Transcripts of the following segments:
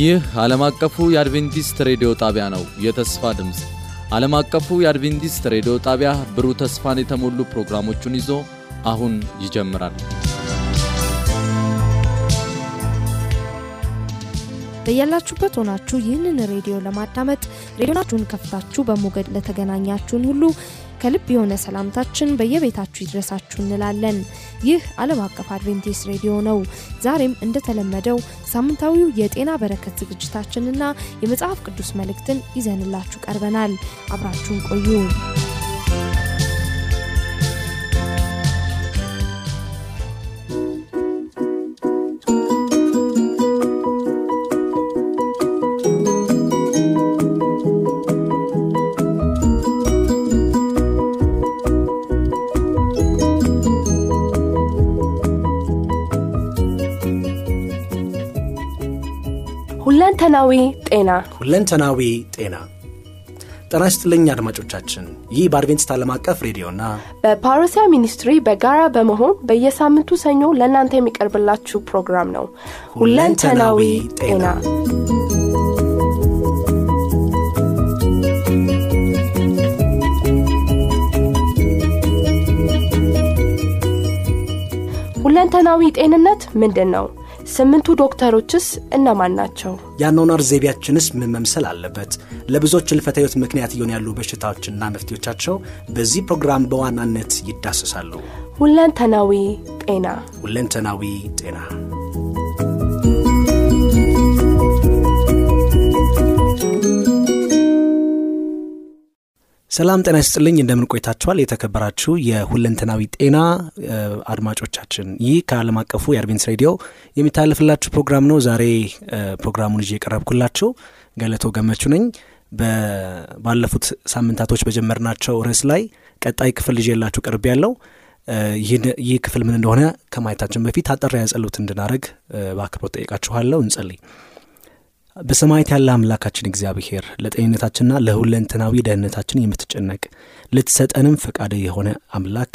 ይህ ዓለም አቀፉ የአድቬንቲስት ሬዲዮ ጣቢያ ነው። የተስፋ ድምፅ ዓለም አቀፉ የአድቬንቲስት ሬዲዮ ጣቢያ ብሩህ ተስፋን የተሞሉ ፕሮግራሞቹን ይዞ አሁን ይጀምራል። በያላችሁበት ሆናችሁ ይህንን ሬዲዮ ለማዳመጥ ሬዲዮናችሁን ከፍታችሁ በሞገድ ለተገናኛችሁን ሁሉ ከልብ የሆነ ሰላምታችን በየቤታችሁ ይድረሳችሁ እንላለን። ይህ ዓለም አቀፍ አድቬንቲስት ሬዲዮ ነው። ዛሬም እንደተለመደው ሳምንታዊው የጤና በረከት ዝግጅታችንና የመጽሐፍ ቅዱስ መልእክትን ይዘንላችሁ ቀርበናል። አብራችሁን ቆዩ። ሁለንተናዊ ጤና። ሁለንተናዊ ጤና። ጤና ይስጥልኝ አድማጮቻችን። ይህ በአድቬንቲስት ዓለም አቀፍ ሬዲዮና በፓሮሲያ ሚኒስትሪ በጋራ በመሆን በየሳምንቱ ሰኞ ለእናንተ የሚቀርብላችሁ ፕሮግራም ነው። ሁለንተናዊ ጤና። ሁለንተናዊ ጤንነት ምንድን ነው ስምንቱ ዶክተሮችስ እነማን ናቸው? የአኗኗር ዘይቤያችንስ ምን መምሰል አለበት? ለብዙዎች ህይወት ምክንያት እየሆኑ ያሉ በሽታዎችና መፍትሄዎቻቸው በዚህ ፕሮግራም በዋናነት ይዳሰሳሉ። ሁለንተናዊ ጤና። ሁለንተናዊ ጤና ሰላም ጤና ይስጥልኝ። እንደምን ቆይታችኋል? የተከበራችሁ የሁለንተናዊ ጤና አድማጮቻችን። ይህ ከዓለም አቀፉ የአድቬንስ ሬዲዮ የሚታለፍላችሁ ፕሮግራም ነው። ዛሬ ፕሮግራሙን ይዤ የቀረብኩላችሁ ገለቶ ገመቹ ነኝ። ባለፉት ሳምንታቶች በጀመርናቸው ርዕስ ላይ ቀጣይ ክፍል ይዤላችሁ ቀርብ ያለው ይህ ክፍል ምን እንደሆነ ከማየታችን በፊት አጠር ያጸሉት እንድናደረግ በአክብሮት ጠይቃችኋለሁ። እንጸልይ በሰማየት ያለ አምላካችን እግዚአብሔር ለጤንነታችንና ለሁለንተናዊ ደህንነታችን የምትጨነቅ ልትሰጠንም ፈቃደ የሆነ አምላክ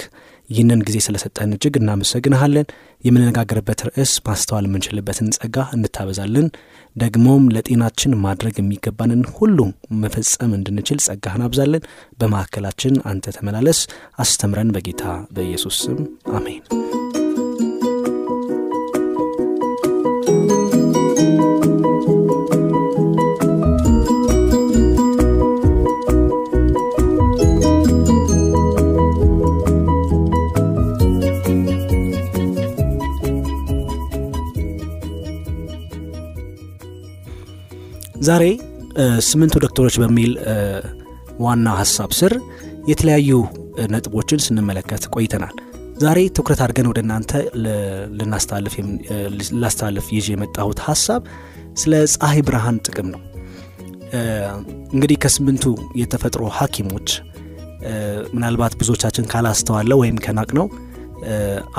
ይህንን ጊዜ ስለሰጠን እጅግ እናመሰግንሃለን። የምንነጋገርበት ርዕስ ማስተዋል የምንችልበትን ጸጋ እንታበዛልን ደግሞም ለጤናችን ማድረግ የሚገባንን ሁሉ መፈጸም እንድንችል ጸጋህን አብዛለን በማዕከላችን አንተ ተመላለስ። አስተምረን በጌታ በኢየሱስ ስም አሜን ዛሬ ስምንቱ ዶክተሮች በሚል ዋና ሀሳብ ስር የተለያዩ ነጥቦችን ስንመለከት ቆይተናል። ዛሬ ትኩረት አድርገን ወደ እናንተ ላስተላልፍ ይዤ የመጣሁት ሀሳብ ስለ ፀሐይ ብርሃን ጥቅም ነው። እንግዲህ ከስምንቱ የተፈጥሮ ሐኪሞች ምናልባት ብዙዎቻችን ካላስተዋለው ወይም ከናቅ ነው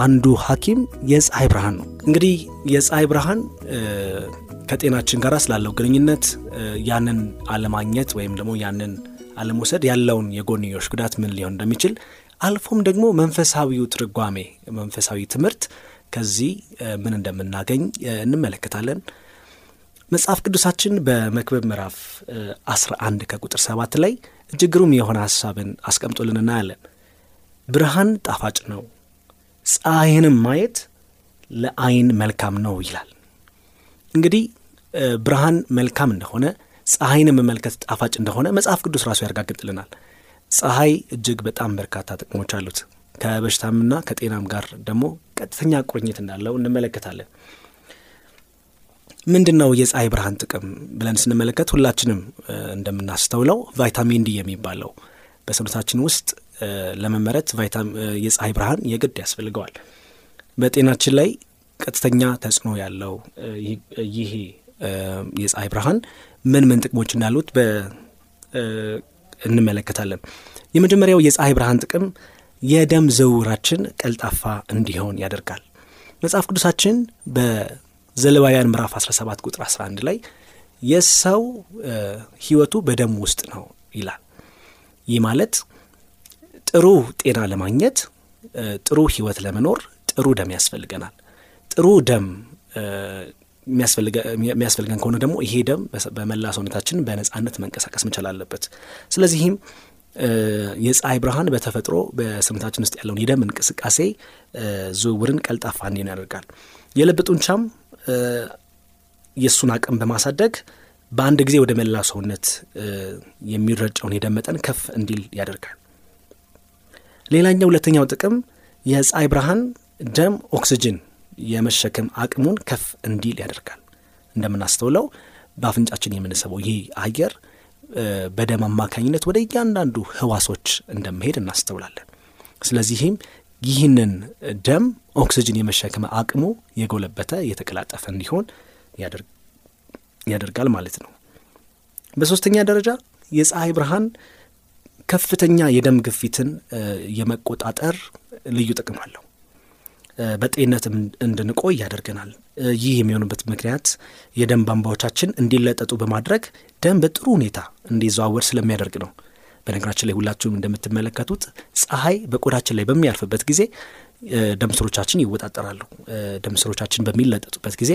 አንዱ ሐኪም የፀሐይ ብርሃን ነው። እንግዲህ የፀሐይ ብርሃን ከጤናችን ጋር ስላለው ግንኙነት ያንን አለማግኘት ወይም ደግሞ ያንን አለመውሰድ ያለውን የጎንዮሽ ጉዳት ምን ሊሆን እንደሚችል አልፎም ደግሞ መንፈሳዊው ትርጓሜ መንፈሳዊ ትምህርት ከዚህ ምን እንደምናገኝ እንመለከታለን። መጽሐፍ ቅዱሳችን በመክበብ ምዕራፍ 11 ከቁጥር 7 ላይ እጅግሩም የሆነ ሐሳብን አስቀምጦልን እናያለን። ብርሃን ጣፋጭ ነው ፀሐይንም ማየት ለአይን መልካም ነው ይላል። እንግዲህ ብርሃን መልካም እንደሆነ ፀሐይን መመልከት ጣፋጭ እንደሆነ መጽሐፍ ቅዱስ ራሱ ያረጋግጥልናል። ፀሐይ እጅግ በጣም በርካታ ጥቅሞች አሉት። ከበሽታምና ከጤናም ጋር ደግሞ ቀጥተኛ ቁርኝት እንዳለው እንመለከታለን። ምንድን ነው የፀሐይ ብርሃን ጥቅም ብለን ስንመለከት ሁላችንም እንደምናስተውለው ቫይታሚን ዲ የሚባለው በሰውነታችን ውስጥ ለመመረት የፀሐይ ብርሃን የግድ ያስፈልገዋል። በጤናችን ላይ ቀጥተኛ ተጽዕኖ ያለው ይህ የፀሐይ ብርሃን ምን ምን ጥቅሞች እንዳሉት እንመለከታለን። የመጀመሪያው የፀሐይ ብርሃን ጥቅም የደም ዝውውራችን ቀልጣፋ እንዲሆን ያደርጋል። መጽሐፍ ቅዱሳችን በዘለባውያን ምዕራፍ 17 ቁጥር 11 ላይ የሰው ህይወቱ በደም ውስጥ ነው ይላል። ይህ ማለት ጥሩ ጤና ለማግኘት ጥሩ ህይወት ለመኖር ጥሩ ደም ያስፈልገናል። ጥሩ ደም የሚያስፈልገን ከሆነ ደግሞ ይሄ ደም በመላ ሰውነታችን በነጻነት መንቀሳቀስ መቻል አለበት። ስለዚህም የፀሐይ ብርሃን በተፈጥሮ በሰውነታችን ውስጥ ያለውን የደም እንቅስቃሴ ዝውውርን ቀልጣፋ እንዲሆን ያደርጋል። የልብ ጡንቻም የእሱን አቅም በማሳደግ በአንድ ጊዜ ወደ መላ ሰውነት የሚረጨውን የደም መጠን ከፍ እንዲል ያደርጋል። ሌላኛው ሁለተኛው ጥቅም የፀሐይ ብርሃን ደም ኦክስጅን የመሸከም አቅሙን ከፍ እንዲል ያደርጋል። እንደምናስተውለው በአፍንጫችን የምንስበው ይህ አየር በደም አማካኝነት ወደ እያንዳንዱ ህዋሶች እንደመሄድ እናስተውላለን። ስለዚህም ይህንን ደም ኦክስጅን የመሸከም አቅሙ የጎለበተ የተቀላጠፈ እንዲሆን ያደርጋል ማለት ነው። በሶስተኛ ደረጃ የፀሐይ ብርሃን ከፍተኛ የደም ግፊትን የመቆጣጠር ልዩ ጥቅም አለው። በጤንነት እንድንቆይ ያደርገናል። ይህ የሚሆንበት ምክንያት የደም ቧንቧዎቻችን እንዲለጠጡ በማድረግ ደም በጥሩ ሁኔታ እንዲዘዋወር ስለሚያደርግ ነው። በነገራችን ላይ ሁላችሁም እንደምትመለከቱት ፀሐይ በቆዳችን ላይ በሚያልፍበት ጊዜ ደም ስሮቻችን ይወጣጠራሉ። ደም ስሮቻችን በሚለጠጡበት ጊዜ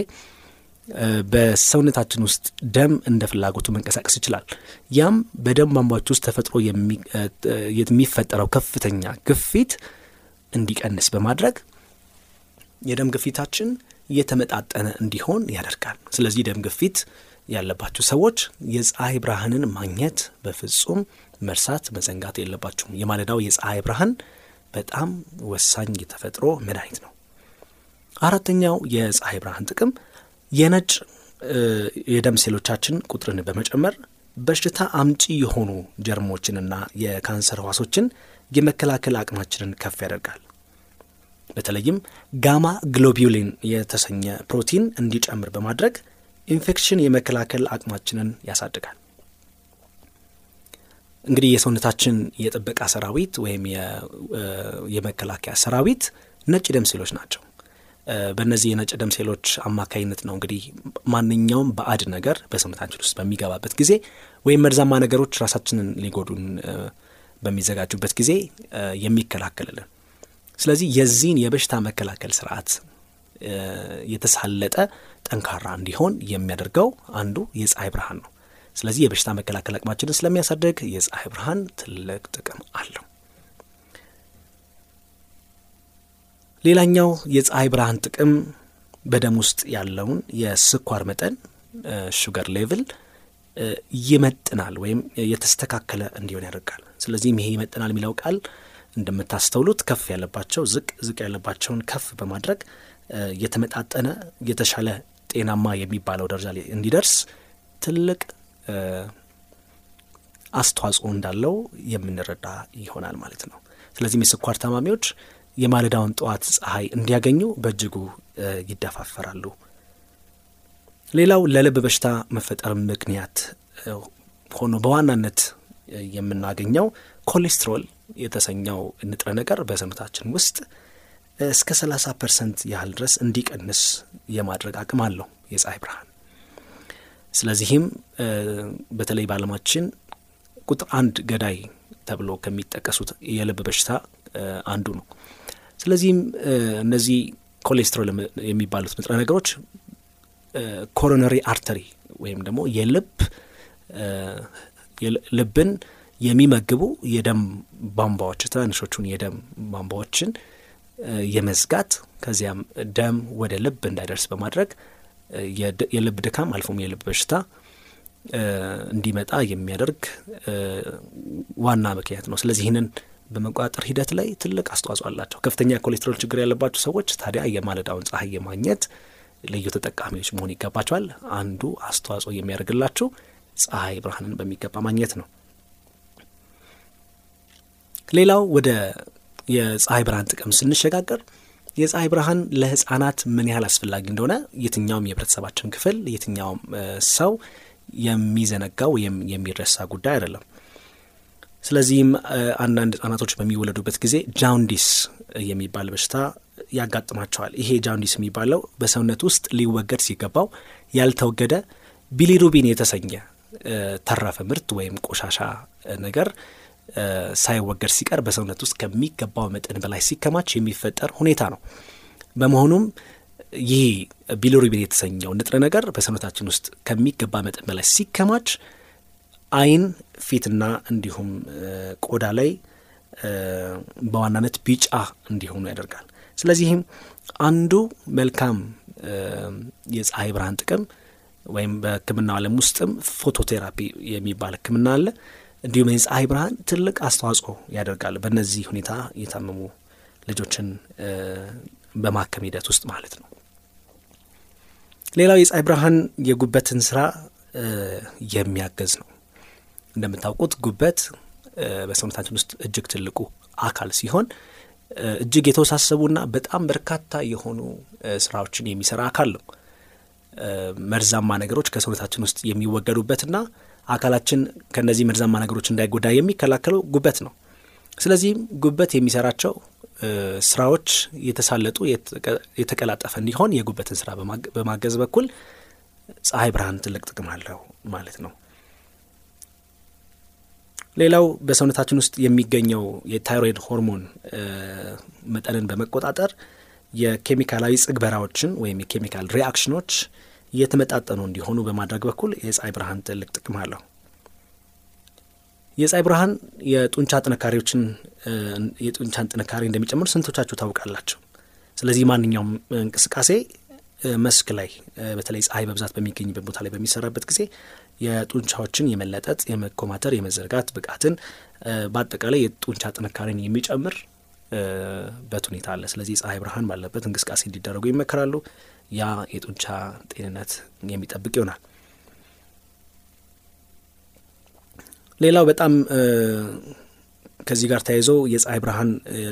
በሰውነታችን ውስጥ ደም እንደ ፍላጎቱ መንቀሳቀስ ይችላል። ያም በደም ቧንቧዎች ውስጥ ተፈጥሮ የሚፈጠረው ከፍተኛ ግፊት እንዲቀንስ በማድረግ የደም ግፊታችን እየተመጣጠነ እንዲሆን ያደርጋል። ስለዚህ ደም ግፊት ያለባችሁ ሰዎች የፀሐይ ብርሃንን ማግኘት በፍጹም መርሳት መዘንጋት የለባችሁም። የማለዳው የፀሐይ ብርሃን በጣም ወሳኝ የተፈጥሮ መድኃኒት ነው። አራተኛው የፀሐይ ብርሃን ጥቅም የነጭ የደም ሴሎቻችን ቁጥርን በመጨመር በሽታ አምጪ የሆኑ ጀርሞችንና የካንሰር ህዋሶችን የመከላከል አቅማችንን ከፍ ያደርጋል። በተለይም ጋማ globulin የተሰኘ ፕሮቲን እንዲጨምር በማድረግ ኢንፌክሽን የመከላከል አቅማችንን ያሳድጋል። እንግዲህ የሰውነታችን የጥበቃ ሰራዊት ወይም የመከላከያ ሰራዊት ነጭ ደም ሴሎች ናቸው። በእነዚህ የነጭ ደም ሴሎች አማካኝነት ነው እንግዲህ ማንኛውም ባዕድ ነገር በሰውነታችን ውስጥ በሚገባበት ጊዜ ወይም መርዛማ ነገሮች ራሳችንን ሊጎዱን በሚዘጋጁበት ጊዜ የሚከላከልልን። ስለዚህ የዚህን የበሽታ መከላከል ስርዓት የተሳለጠ ጠንካራ እንዲሆን የሚያደርገው አንዱ የፀሐይ ብርሃን ነው። ስለዚህ የበሽታ መከላከል አቅማችንን ስለሚያሳድግ የፀሐይ ብርሃን ትልቅ ጥቅም አለው። ሌላኛው የፀሐይ ብርሃን ጥቅም በደም ውስጥ ያለውን የስኳር መጠን ሹገር ሌቭል ይመጥናል ወይም የተስተካከለ እንዲሆን ያደርጋል። ስለዚህም ይሄ ይመጥናል የሚለው ቃል እንደምታስተውሉት ከፍ ያለባቸው ዝቅ ዝቅ ያለባቸውን ከፍ በማድረግ የተመጣጠነ የተሻለ ጤናማ የሚባለው ደረጃ ላይ እንዲደርስ ትልቅ አስተዋጽኦ እንዳለው የምንረዳ ይሆናል ማለት ነው። ስለዚህም የስኳር ታማሚዎች የማለዳውን ጠዋት ፀሐይ እንዲያገኙ በእጅጉ ይደፋፈራሉ። ሌላው ለልብ በሽታ መፈጠር ምክንያት ሆኖ በዋናነት የምናገኘው ኮሌስትሮል የተሰኘው ንጥረ ነገር በሰውነታችን ውስጥ እስከ 30 percent ያህል ድረስ እንዲቀንስ የማድረግ አቅም አለው የፀሐይ ብርሃን። ስለዚህም በተለይ በዓለማችን ቁጥር አንድ ገዳይ ተብሎ ከሚጠቀሱት የልብ በሽታ አንዱ ነው። ስለዚህም እነዚህ ኮሌስትሮል የሚባሉት ንጥረ ነገሮች coronary artery ወይም ደግሞ የልብ ልብን የሚመግቡ የደም ቧንቧዎች ትናንሾቹን የደም ቧንቧዎችን የመዝጋት ከዚያም ደም ወደ ልብ እንዳይደርስ በማድረግ የልብ ድካም አልፎም የልብ በሽታ እንዲመጣ የሚያደርግ ዋና ምክንያት ነው። ስለዚህ ይህንን በመቆጣጠር ሂደት ላይ ትልቅ አስተዋጽኦ አላቸው። ከፍተኛ ኮሌስትሮል ችግር ያለባቸው ሰዎች ታዲያ የማለዳውን ፀሐይ የማግኘት ልዩ ተጠቃሚዎች መሆን ይገባቸዋል። አንዱ አስተዋጽኦ የሚያደርግላቸው ፀሐይ ብርሃንን በሚገባ ማግኘት ነው። ሌላው ወደ የፀሐይ ብርሃን ጥቅም ስንሸጋገር የፀሐይ ብርሃን ለሕፃናት ምን ያህል አስፈላጊ እንደሆነ የትኛውም የህብረተሰባችን ክፍል የትኛውም ሰው የሚዘነጋው ወይም የሚረሳ ጉዳይ አይደለም። ስለዚህም አንዳንድ ህጻናቶች በሚወለዱበት ጊዜ ጃውንዲስ የሚባል በሽታ ያጋጥማቸዋል። ይሄ ጃውንዲስ የሚባለው በሰውነት ውስጥ ሊወገድ ሲገባው ያልተወገደ ቢሊሩቢን የተሰኘ ተረፈ ምርት ወይም ቆሻሻ ነገር ሳይወገድ ሲቀር በሰውነት ውስጥ ከሚገባው መጠን በላይ ሲከማች የሚፈጠር ሁኔታ ነው። በመሆኑም ይህ ቢሊሩቢን የተሰኘው ንጥረ ነገር በሰውነታችን ውስጥ ከሚገባ መጠን በላይ ሲከማች ዓይን፣ ፊትና እንዲሁም ቆዳ ላይ በዋናነት ቢጫ እንዲሆኑ ያደርጋል። ስለዚህም አንዱ መልካም የፀሐይ ብርሃን ጥቅም ወይም በሕክምናው ዓለም ውስጥም ፎቶቴራፒ የሚባል ሕክምና አለ። እንዲሁም የፀሐይ ብርሃን ትልቅ አስተዋጽኦ ያደርጋል በእነዚህ ሁኔታ የታመሙ ልጆችን በማከም ሂደት ውስጥ ማለት ነው። ሌላው የፀሐይ ብርሃን የጉበትን ስራ የሚያገዝ ነው። እንደምታውቁት ጉበት በሰውነታችን ውስጥ እጅግ ትልቁ አካል ሲሆን እጅግ የተወሳሰቡና በጣም በርካታ የሆኑ ስራዎችን የሚሰራ አካል ነው። መርዛማ ነገሮች ከሰውነታችን ውስጥ የሚወገዱበትና አካላችን ከእነዚህ መርዛማ ነገሮች እንዳይጎዳ የሚከላከለው ጉበት ነው። ስለዚህም ጉበት የሚሰራቸው ስራዎች የተሳለጡ የተቀላጠፈ እንዲሆን የጉበትን ስራ በማገዝ በኩል ፀሐይ ብርሃን ትልቅ ጥቅም አለው ማለት ነው። ሌላው በሰውነታችን ውስጥ የሚገኘው የታይሮይድ ሆርሞን መጠንን በመቆጣጠር የኬሚካላዊ ጽግበራዎችን ወይም የኬሚካል reaction ኦች እየተመጣጠኑ እንዲሆኑ በማድረግ በኩል የፀሐይ ብርሃን ትልቅ ጥቅም አለው። የፀሐይ ብርሃን የጡንቻ ጥንካሬዎችን የጡንቻን ጥንካሬ እንደሚጨምር ስንቶቻችሁ ታውቃላችሁ? ስለዚህ ማንኛውም እንቅስቃሴ መስክ ላይ በተለይ ፀሐይ በብዛት በሚገኝበት ቦታ ላይ በሚሰራበት ጊዜ የጡንቻዎችን የመለጠጥ፣ የመኮማተር፣ የመዘርጋት ብቃትን በአጠቃላይ የጡንቻ ጥንካሬን የሚጨምር በት ሁኔታ አለ። ስለዚህ ፀሐይ ብርሃን ባለበት እንቅስቃሴ እንዲደረጉ ይመከራሉ። ያ የጡንቻ ጤንነት የሚጠብቅ ይሆናል። ሌላው በጣም ከዚህ ጋር ተያይዞ የፀሐይ ብርሃን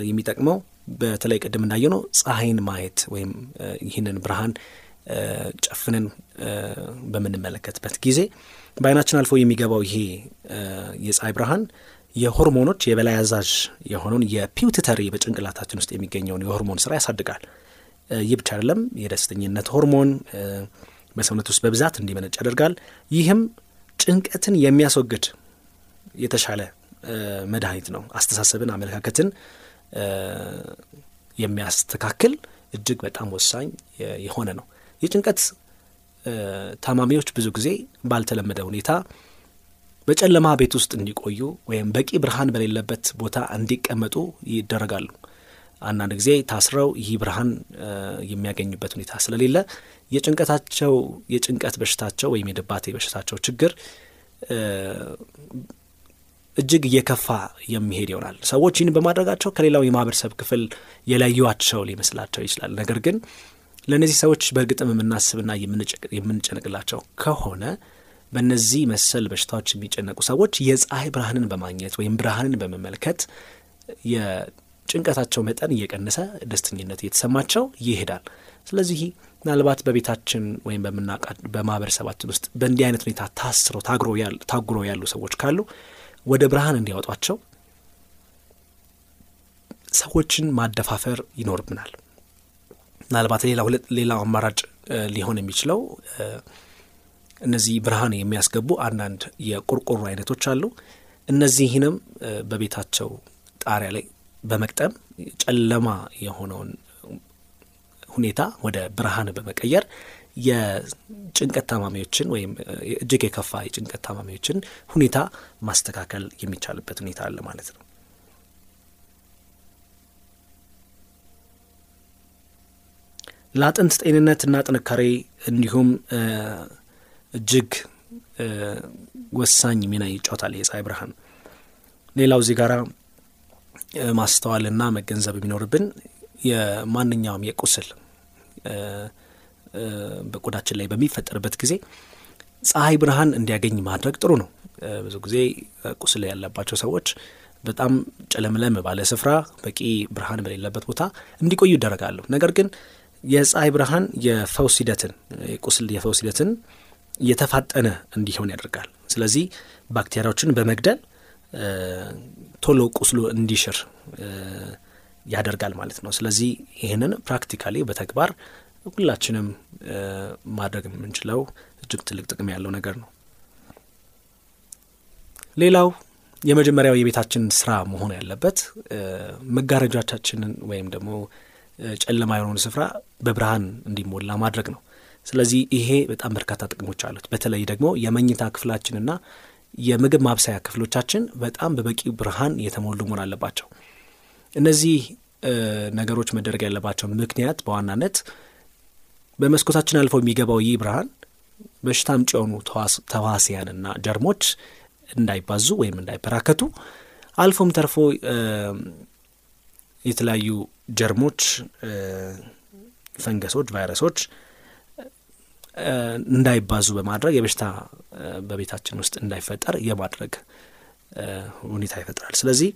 የሚጠቅመው በተለይ ቅድም እንዳየው ነው ፀሐይን ማየት ወይም ይህንን ብርሃን ጨፍነን በምንመለከትበት ጊዜ በዓይናችን አልፎ የሚገባው ይሄ የፀሐይ ብርሃን የሆርሞኖች የበላይ አዛዥ የሆነውን የፒውትተሪ በጭንቅላታችን ውስጥ የሚገኘውን የሆርሞን ስራ ያሳድጋል። ይህ ብቻ አይደለም፣ የደስተኝነት ሆርሞን በሰውነት ውስጥ በብዛት እንዲመነጭ ያደርጋል። ይህም ጭንቀትን የሚያስወግድ የተሻለ መድኃኒት ነው። አስተሳሰብን፣ አመለካከትን የሚያስተካክል እጅግ በጣም ወሳኝ የሆነ ነው። የጭንቀት ታማሚዎች ብዙ ጊዜ ባልተለመደ ሁኔታ በጨለማ ቤት ውስጥ እንዲቆዩ ወይም በቂ ብርሃን በሌለበት ቦታ እንዲቀመጡ ይደረጋሉ። አንዳንድ ጊዜ ታስረው ይህ ብርሃን የሚያገኙበት ሁኔታ ስለሌለ የጭንቀታቸው የጭንቀት በሽታቸው ወይም የድባቴ በሽታቸው ችግር እጅግ እየከፋ የሚሄድ ይሆናል። ሰዎች ይህን በማድረጋቸው ከሌላው የማህበረሰብ ክፍል የለዩዋቸው ሊመስላቸው ይችላል። ነገር ግን ለእነዚህ ሰዎች በእርግጥም የምናስብና የምንጨነቅላቸው ከሆነ በእነዚህ መሰል በሽታዎች የሚጨነቁ ሰዎች የፀሐይ ብርሃንን በማግኘት ወይም ብርሃንን በመመልከት የጭንቀታቸው መጠን እየቀነሰ ደስተኝነት እየተሰማቸው ይሄዳል። ስለዚህ ምናልባት በቤታችን ወይም በምናቃ በማህበረሰባችን ውስጥ በእንዲህ አይነት ሁኔታ ታስረው ታጉሮ ያሉ ሰዎች ካሉ ወደ ብርሃን እንዲያወጧቸው ሰዎችን ማደፋፈር ይኖርብናል። ምናልባት ሌላው አማራጭ ሊሆን የሚችለው እነዚህ ብርሃን የሚያስገቡ አንዳንድ የቆርቆሮ አይነቶች አሉ። እነዚህንም በቤታቸው ጣሪያ ላይ በመቅጠም ጨለማ የሆነውን ሁኔታ ወደ ብርሃን በመቀየር የጭንቀት ታማሚዎችን ወይም እጅግ የከፋ የጭንቀት ታማሚዎችን ሁኔታ ማስተካከል የሚቻልበት ሁኔታ አለ ማለት ነው። ለአጥንት ጤንነትና ጥንካሬ እንዲሁም እጅግ ወሳኝ ሚና ይጫወታል የፀሐይ ብርሃን። ሌላው እዚህ ጋራ ማስተዋልና መገንዘብ የሚኖርብን የማንኛውም የቁስል በቆዳችን ላይ በሚፈጠርበት ጊዜ ፀሐይ ብርሃን እንዲያገኝ ማድረግ ጥሩ ነው። ብዙ ጊዜ ቁስል ያለባቸው ሰዎች በጣም ጨለምለም ባለ ስፍራ በቂ ብርሃን በሌለበት ቦታ እንዲቆዩ ይደረጋሉ። ነገር ግን የፀሐይ ብርሃን የፈውስ ሂደትን የቁስል የፈውስ ሂደትን እየተፋጠነ እንዲሆን ያደርጋል። ስለዚህ ባክቴሪያዎችን በመግደል ቶሎ ቁስሉ እንዲሽር ያደርጋል ማለት ነው። ስለዚህ ይህንን practically በተግባር ሁላችንም ማድረግ የምንችለው እጅግ ትልቅ ጥቅም ያለው ነገር ነው። ሌላው የመጀመሪያው የቤታችን ስራ መሆን ያለበት መጋረጃዎቻችንን ወይም ደግሞ ጨለማ የሆነውን ስፍራ በብርሃን እንዲሞላ ማድረግ ነው። ስለዚህ ይሄ በጣም በርካታ ጥቅሞች አሉት። በተለይ ደግሞ የመኝታ ክፍላችንና የምግብ ማብሰያ ክፍሎቻችን በጣም በበቂ ብርሃን የተሞሉ መሆን አለባቸው። እነዚህ ነገሮች መደረግ ያለባቸው ምክንያት በዋናነት በመስኮታችን አልፈው የሚገባው ይህ ብርሃን በሽታ አምጪ የሆኑ ተዋሲያንና ጀርሞች እንዳይባዙ ወይም እንዳይበራከቱ አልፎም ተርፎ የተለያዩ ጀርሞች፣ ፈንገሶች፣ ቫይረሶች እንዳይባዙ በማድረግ የበሽታ በቤታችን ውስጥ እንዳይፈጠር የማድረግ ሁኔታ ይፈጥራል። ስለዚህ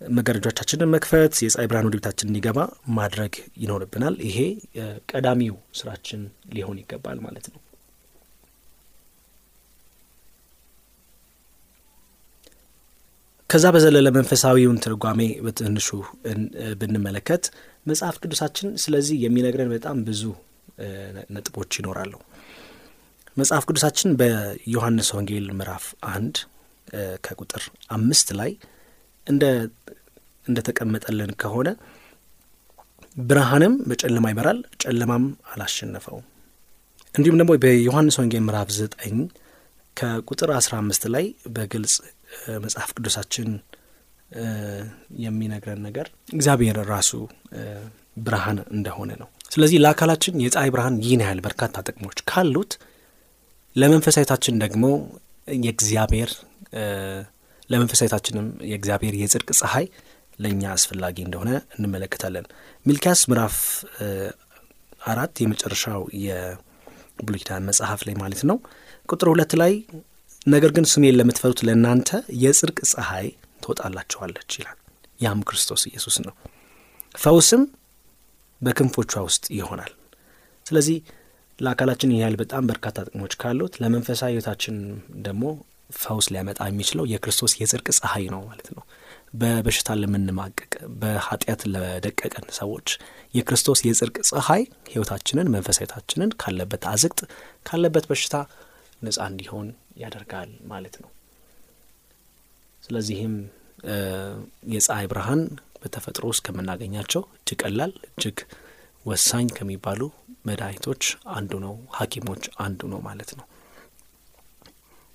መጋረጃዎቻችንን መክፈት፣ የፀሐይ ብርሃን ወደ ቤታችን እንዲገባ ማድረግ ይኖርብናል። ይሄ ቀዳሚው ስራችን ሊሆን ይገባል ማለት ነው። ከዛ በዘለለ መንፈሳዊውን ትርጓሜ በትንሹ ብንመለከት መጽሐፍ ቅዱሳችን ስለዚህ የሚነግረን በጣም ብዙ ነጥቦች ይኖራሉ። መጽሐፍ ቅዱሳችን በዮሐንስ ወንጌል ምዕራፍ አንድ ከቁጥር አምስት ላይ እንደ እንደ ተቀመጠልን ከሆነ ብርሃንም በጨለማ ይበራል፣ ጨለማም አላሸነፈውም። እንዲሁም ደግሞ በዮሐንስ ወንጌል ምዕራፍ ዘጠኝ ከቁጥር አስራ አምስት ላይ በግልጽ መጽሐፍ ቅዱሳችን የሚነግረን ነገር እግዚአብሔር ራሱ ብርሃን እንደሆነ ነው። ስለዚህ ለአካላችን የፀሐይ ብርሃን ይህን ያህል በርካታ ጥቅሞች ካሉት ለመንፈሳዊታችን ደግሞ የእግዚአብሔር ለመንፈሳዊታችንም የእግዚአብሔር የጽድቅ ፀሐይ ለእኛ አስፈላጊ እንደሆነ እንመለከታለን። ሚልኪያስ ምዕራፍ አራት የመጨረሻው የብሉይ መጽሐፍ ላይ ማለት ነው ቁጥር ሁለት ላይ ነገር ግን ስሜን ለምትፈሩት ለእናንተ የጽድቅ ፀሐይ ትወጣላችኋለች ይላል። ያም ክርስቶስ ኢየሱስ ነው። ፈውስም በክንፎቿ ውስጥ ይሆናል። ስለዚህ ለአካላችን ይህ ያህል በጣም በርካታ ጥቅሞች ካሉት ለመንፈሳዊ ሕይወታችን ደግሞ ፈውስ ሊያመጣ የሚችለው የክርስቶስ የጽድቅ ፀሐይ ነው ማለት ነው። በበሽታ ለምንማቀቅ በኃጢአት ለደቀቀን ሰዎች የክርስቶስ የጽድቅ ፀሐይ ሕይወታችንን መንፈሳዊታችንን ካለበት አዝቅጥ ካለበት በሽታ ነጻ እንዲሆን ያደርጋል ማለት ነው። ስለዚህም የፀሐይ ብርሃን በተፈጥሮ ውስጥ ከምናገኛቸው እጅግ ቀላል እጅግ ወሳኝ ከሚባሉ መድኃኒቶች አንዱ ነው። ሐኪሞች አንዱ ነው ማለት ነው።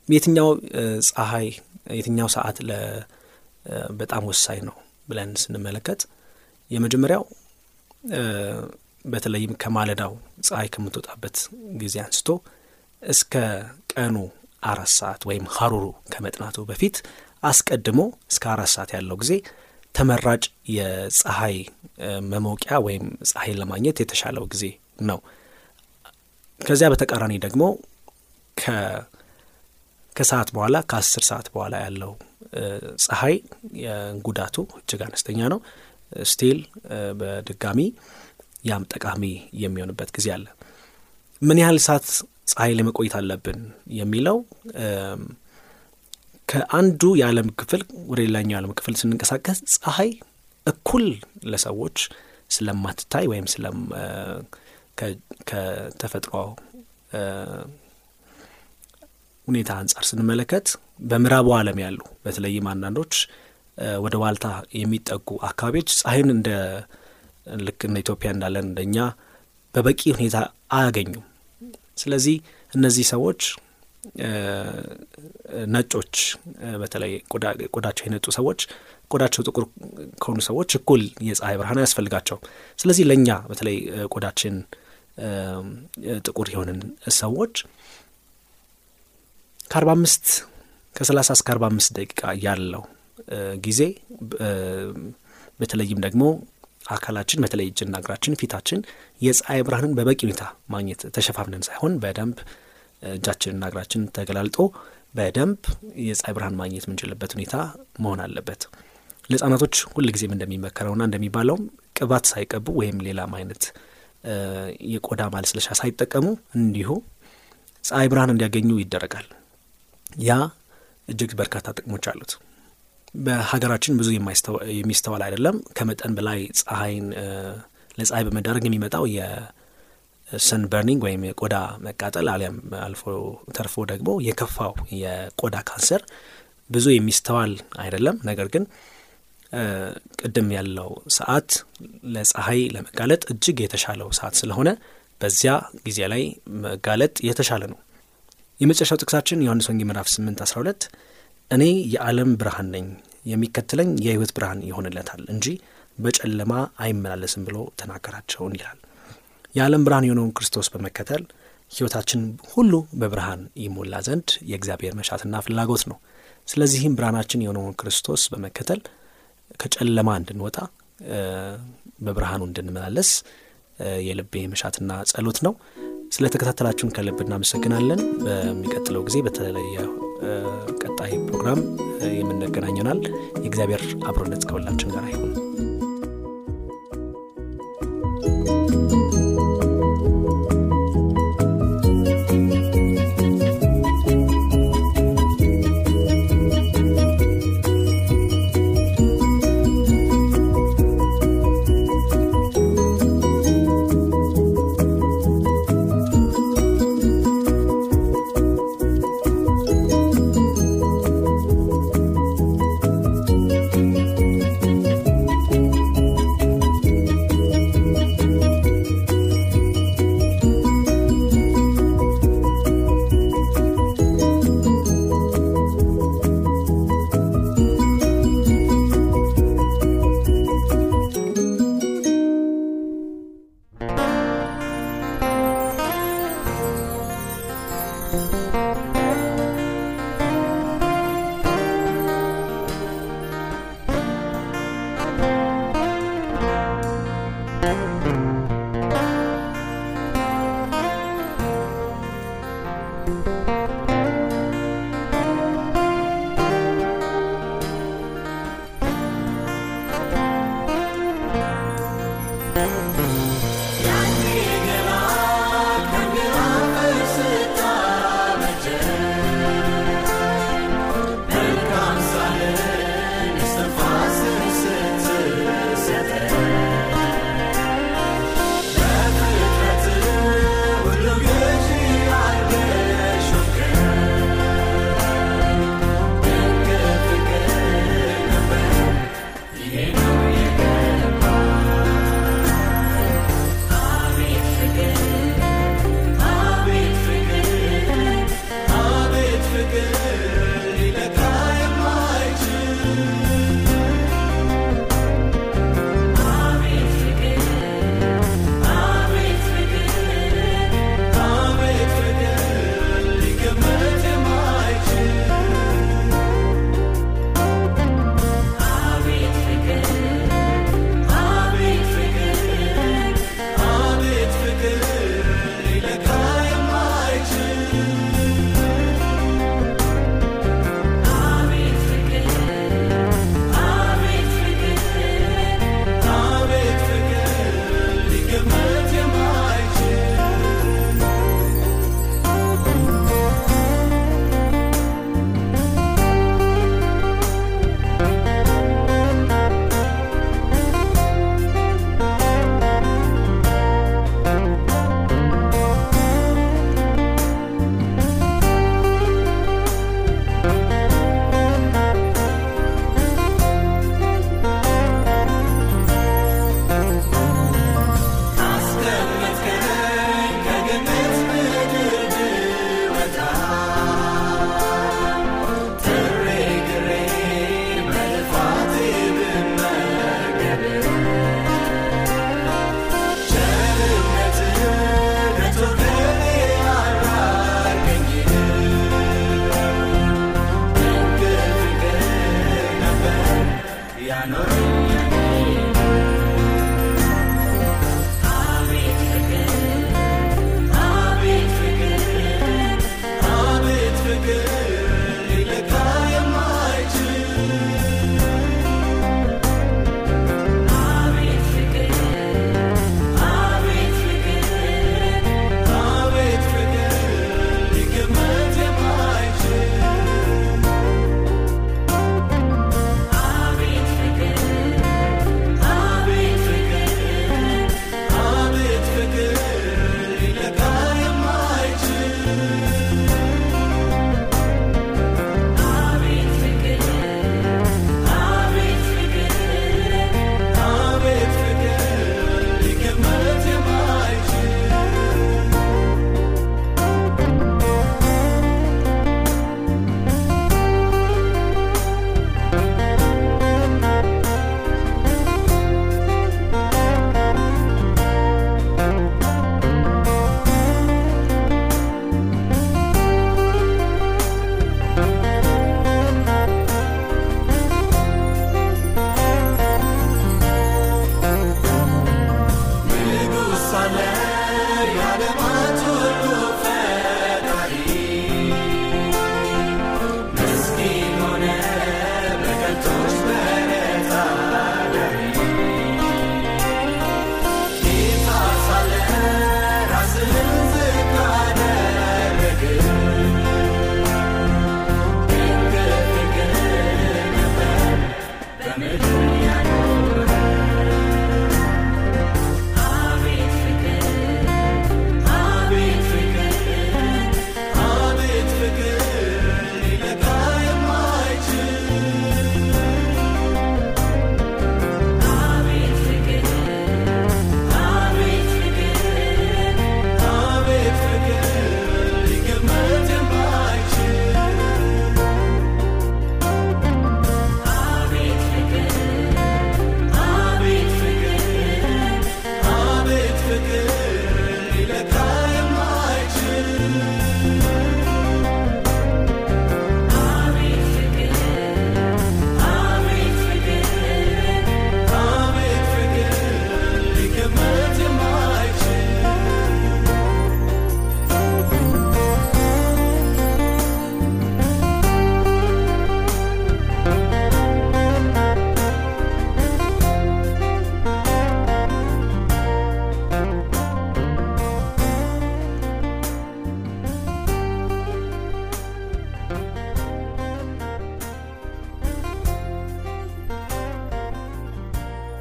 የትኛው ፀሐይ የትኛው ሰዓት በጣም ወሳኝ ነው ብለን ስንመለከት የመጀመሪያው በተለይም ከማለዳው ፀሐይ ከምትወጣበት ጊዜ አንስቶ እስከ ቀኑ አራት ሰዓት ወይም ሀሩሩ ከመጥናቱ በፊት አስቀድሞ እስከ አራት ሰዓት ያለው ጊዜ ተመራጭ የፀሐይ መሞቂያ ወይም ፀሐይን ለማግኘት የተሻለው ጊዜ ነው። ከዚያ በተቃራኒ ደግሞ ከሰዓት በኋላ ከአስር ሰዓት በኋላ ያለው ፀሐይ ጉዳቱ እጅግ አነስተኛ ነው። still በድጋሚ ያም ጠቃሚ የሚሆንበት ጊዜ አለ። ምን ያህል ሰዓት ፀሐይ ላይ መቆየት አለብን የሚለው ከአንዱ የዓለም ክፍል ወደ ሌላኛው የዓለም ክፍል ስንንቀሳቀስ ፀሐይ እኩል ለሰዎች ስለማትታይ ወይም ከተፈጥሮ ሁኔታ አንጻር ስንመለከት በምዕራቡ ዓለም ያሉ በተለይም አንዳንዶች ወደ ዋልታ የሚጠጉ አካባቢዎች ፀሐይን እንደ ልክ እንደ ኢትዮጵያ እንዳለን እንደኛ በበቂ ሁኔታ አያገኙም። ስለዚህ እነዚህ ሰዎች ነጮች፣ በተለይ ቆዳቸው የነጡ ሰዎች ቆዳቸው ጥቁር ከሆኑ ሰዎች እኩል የፀሐይ ብርሃን አያስፈልጋቸውም። ስለዚህ ለእኛ በተለይ ቆዳችን ጥቁር የሆንን ሰዎች ከአርባ አምስት ከሰላሳ እስከ አርባ አምስት ደቂቃ ያለው ጊዜ በተለይም ደግሞ አካላችን በተለይ እጅና እግራችን፣ ፊታችን የፀሐይ ብርሃንን በበቂ ሁኔታ ማግኘት ተሸፋፍነን ሳይሆን በደንብ እጃችንና እግራችን ተገላልጦ በደንብ የፀሐይ ብርሃን ማግኘት የምንችልበት ሁኔታ መሆን አለበት። ለሕጻናቶች ሁልጊዜም እንደሚመከረውና እንደሚባለውም ቅባት ሳይቀቡ ወይም ሌላም አይነት የቆዳ ማለስለሻ ሳይጠቀሙ እንዲሁ ፀሐይ ብርሃን እንዲያገኙ ይደረጋል። ያ እጅግ በርካታ ጥቅሞች አሉት። በሀገራችን ብዙ የሚስተዋል አይደለም። ከመጠን በላይ ፀሐይን ለፀሐይ በመዳረግ የሚመጣው የሰን በርኒንግ ወይም የቆዳ መቃጠል አሊያም አልፎ ተርፎ ደግሞ የከፋው የቆዳ ካንሰር ብዙ የሚስተዋል አይደለም። ነገር ግን ቅድም ያለው ሰዓት ለፀሐይ ለመጋለጥ እጅግ የተሻለው ሰዓት ስለሆነ በዚያ ጊዜ ላይ መጋለጥ የተሻለ ነው። የመጨረሻው ጥቅሳችን ዮሐንስ ወንጌል ምዕራፍ 8 12 እኔ የዓለም ብርሃን ነኝ፣ የሚከተለኝ የሕይወት ብርሃን ይሆንለታል እንጂ በጨለማ አይመላለስም ብሎ ተናገራቸውን ይላል። የዓለም ብርሃን የሆነውን ክርስቶስ በመከተል ሕይወታችን ሁሉ በብርሃን ይሞላ ዘንድ የእግዚአብሔር መሻትና ፍላጎት ነው። ስለዚህም ብርሃናችን የሆነውን ክርስቶስ በመከተል ከጨለማ እንድንወጣ በብርሃኑ እንድንመላለስ የልቤ መሻትና ጸሎት ነው። ስለ ተከታተላችሁን ከልብ እናመሰግናለን። በሚቀጥለው ጊዜ በተለየ ቀጣይ ፕሮግራም የምንገናኘናል። የእግዚአብሔር አብሮነት ከሁላችን ጋር ይሁን።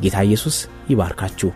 ጌታ ኢየሱስ ይባርካችሁ።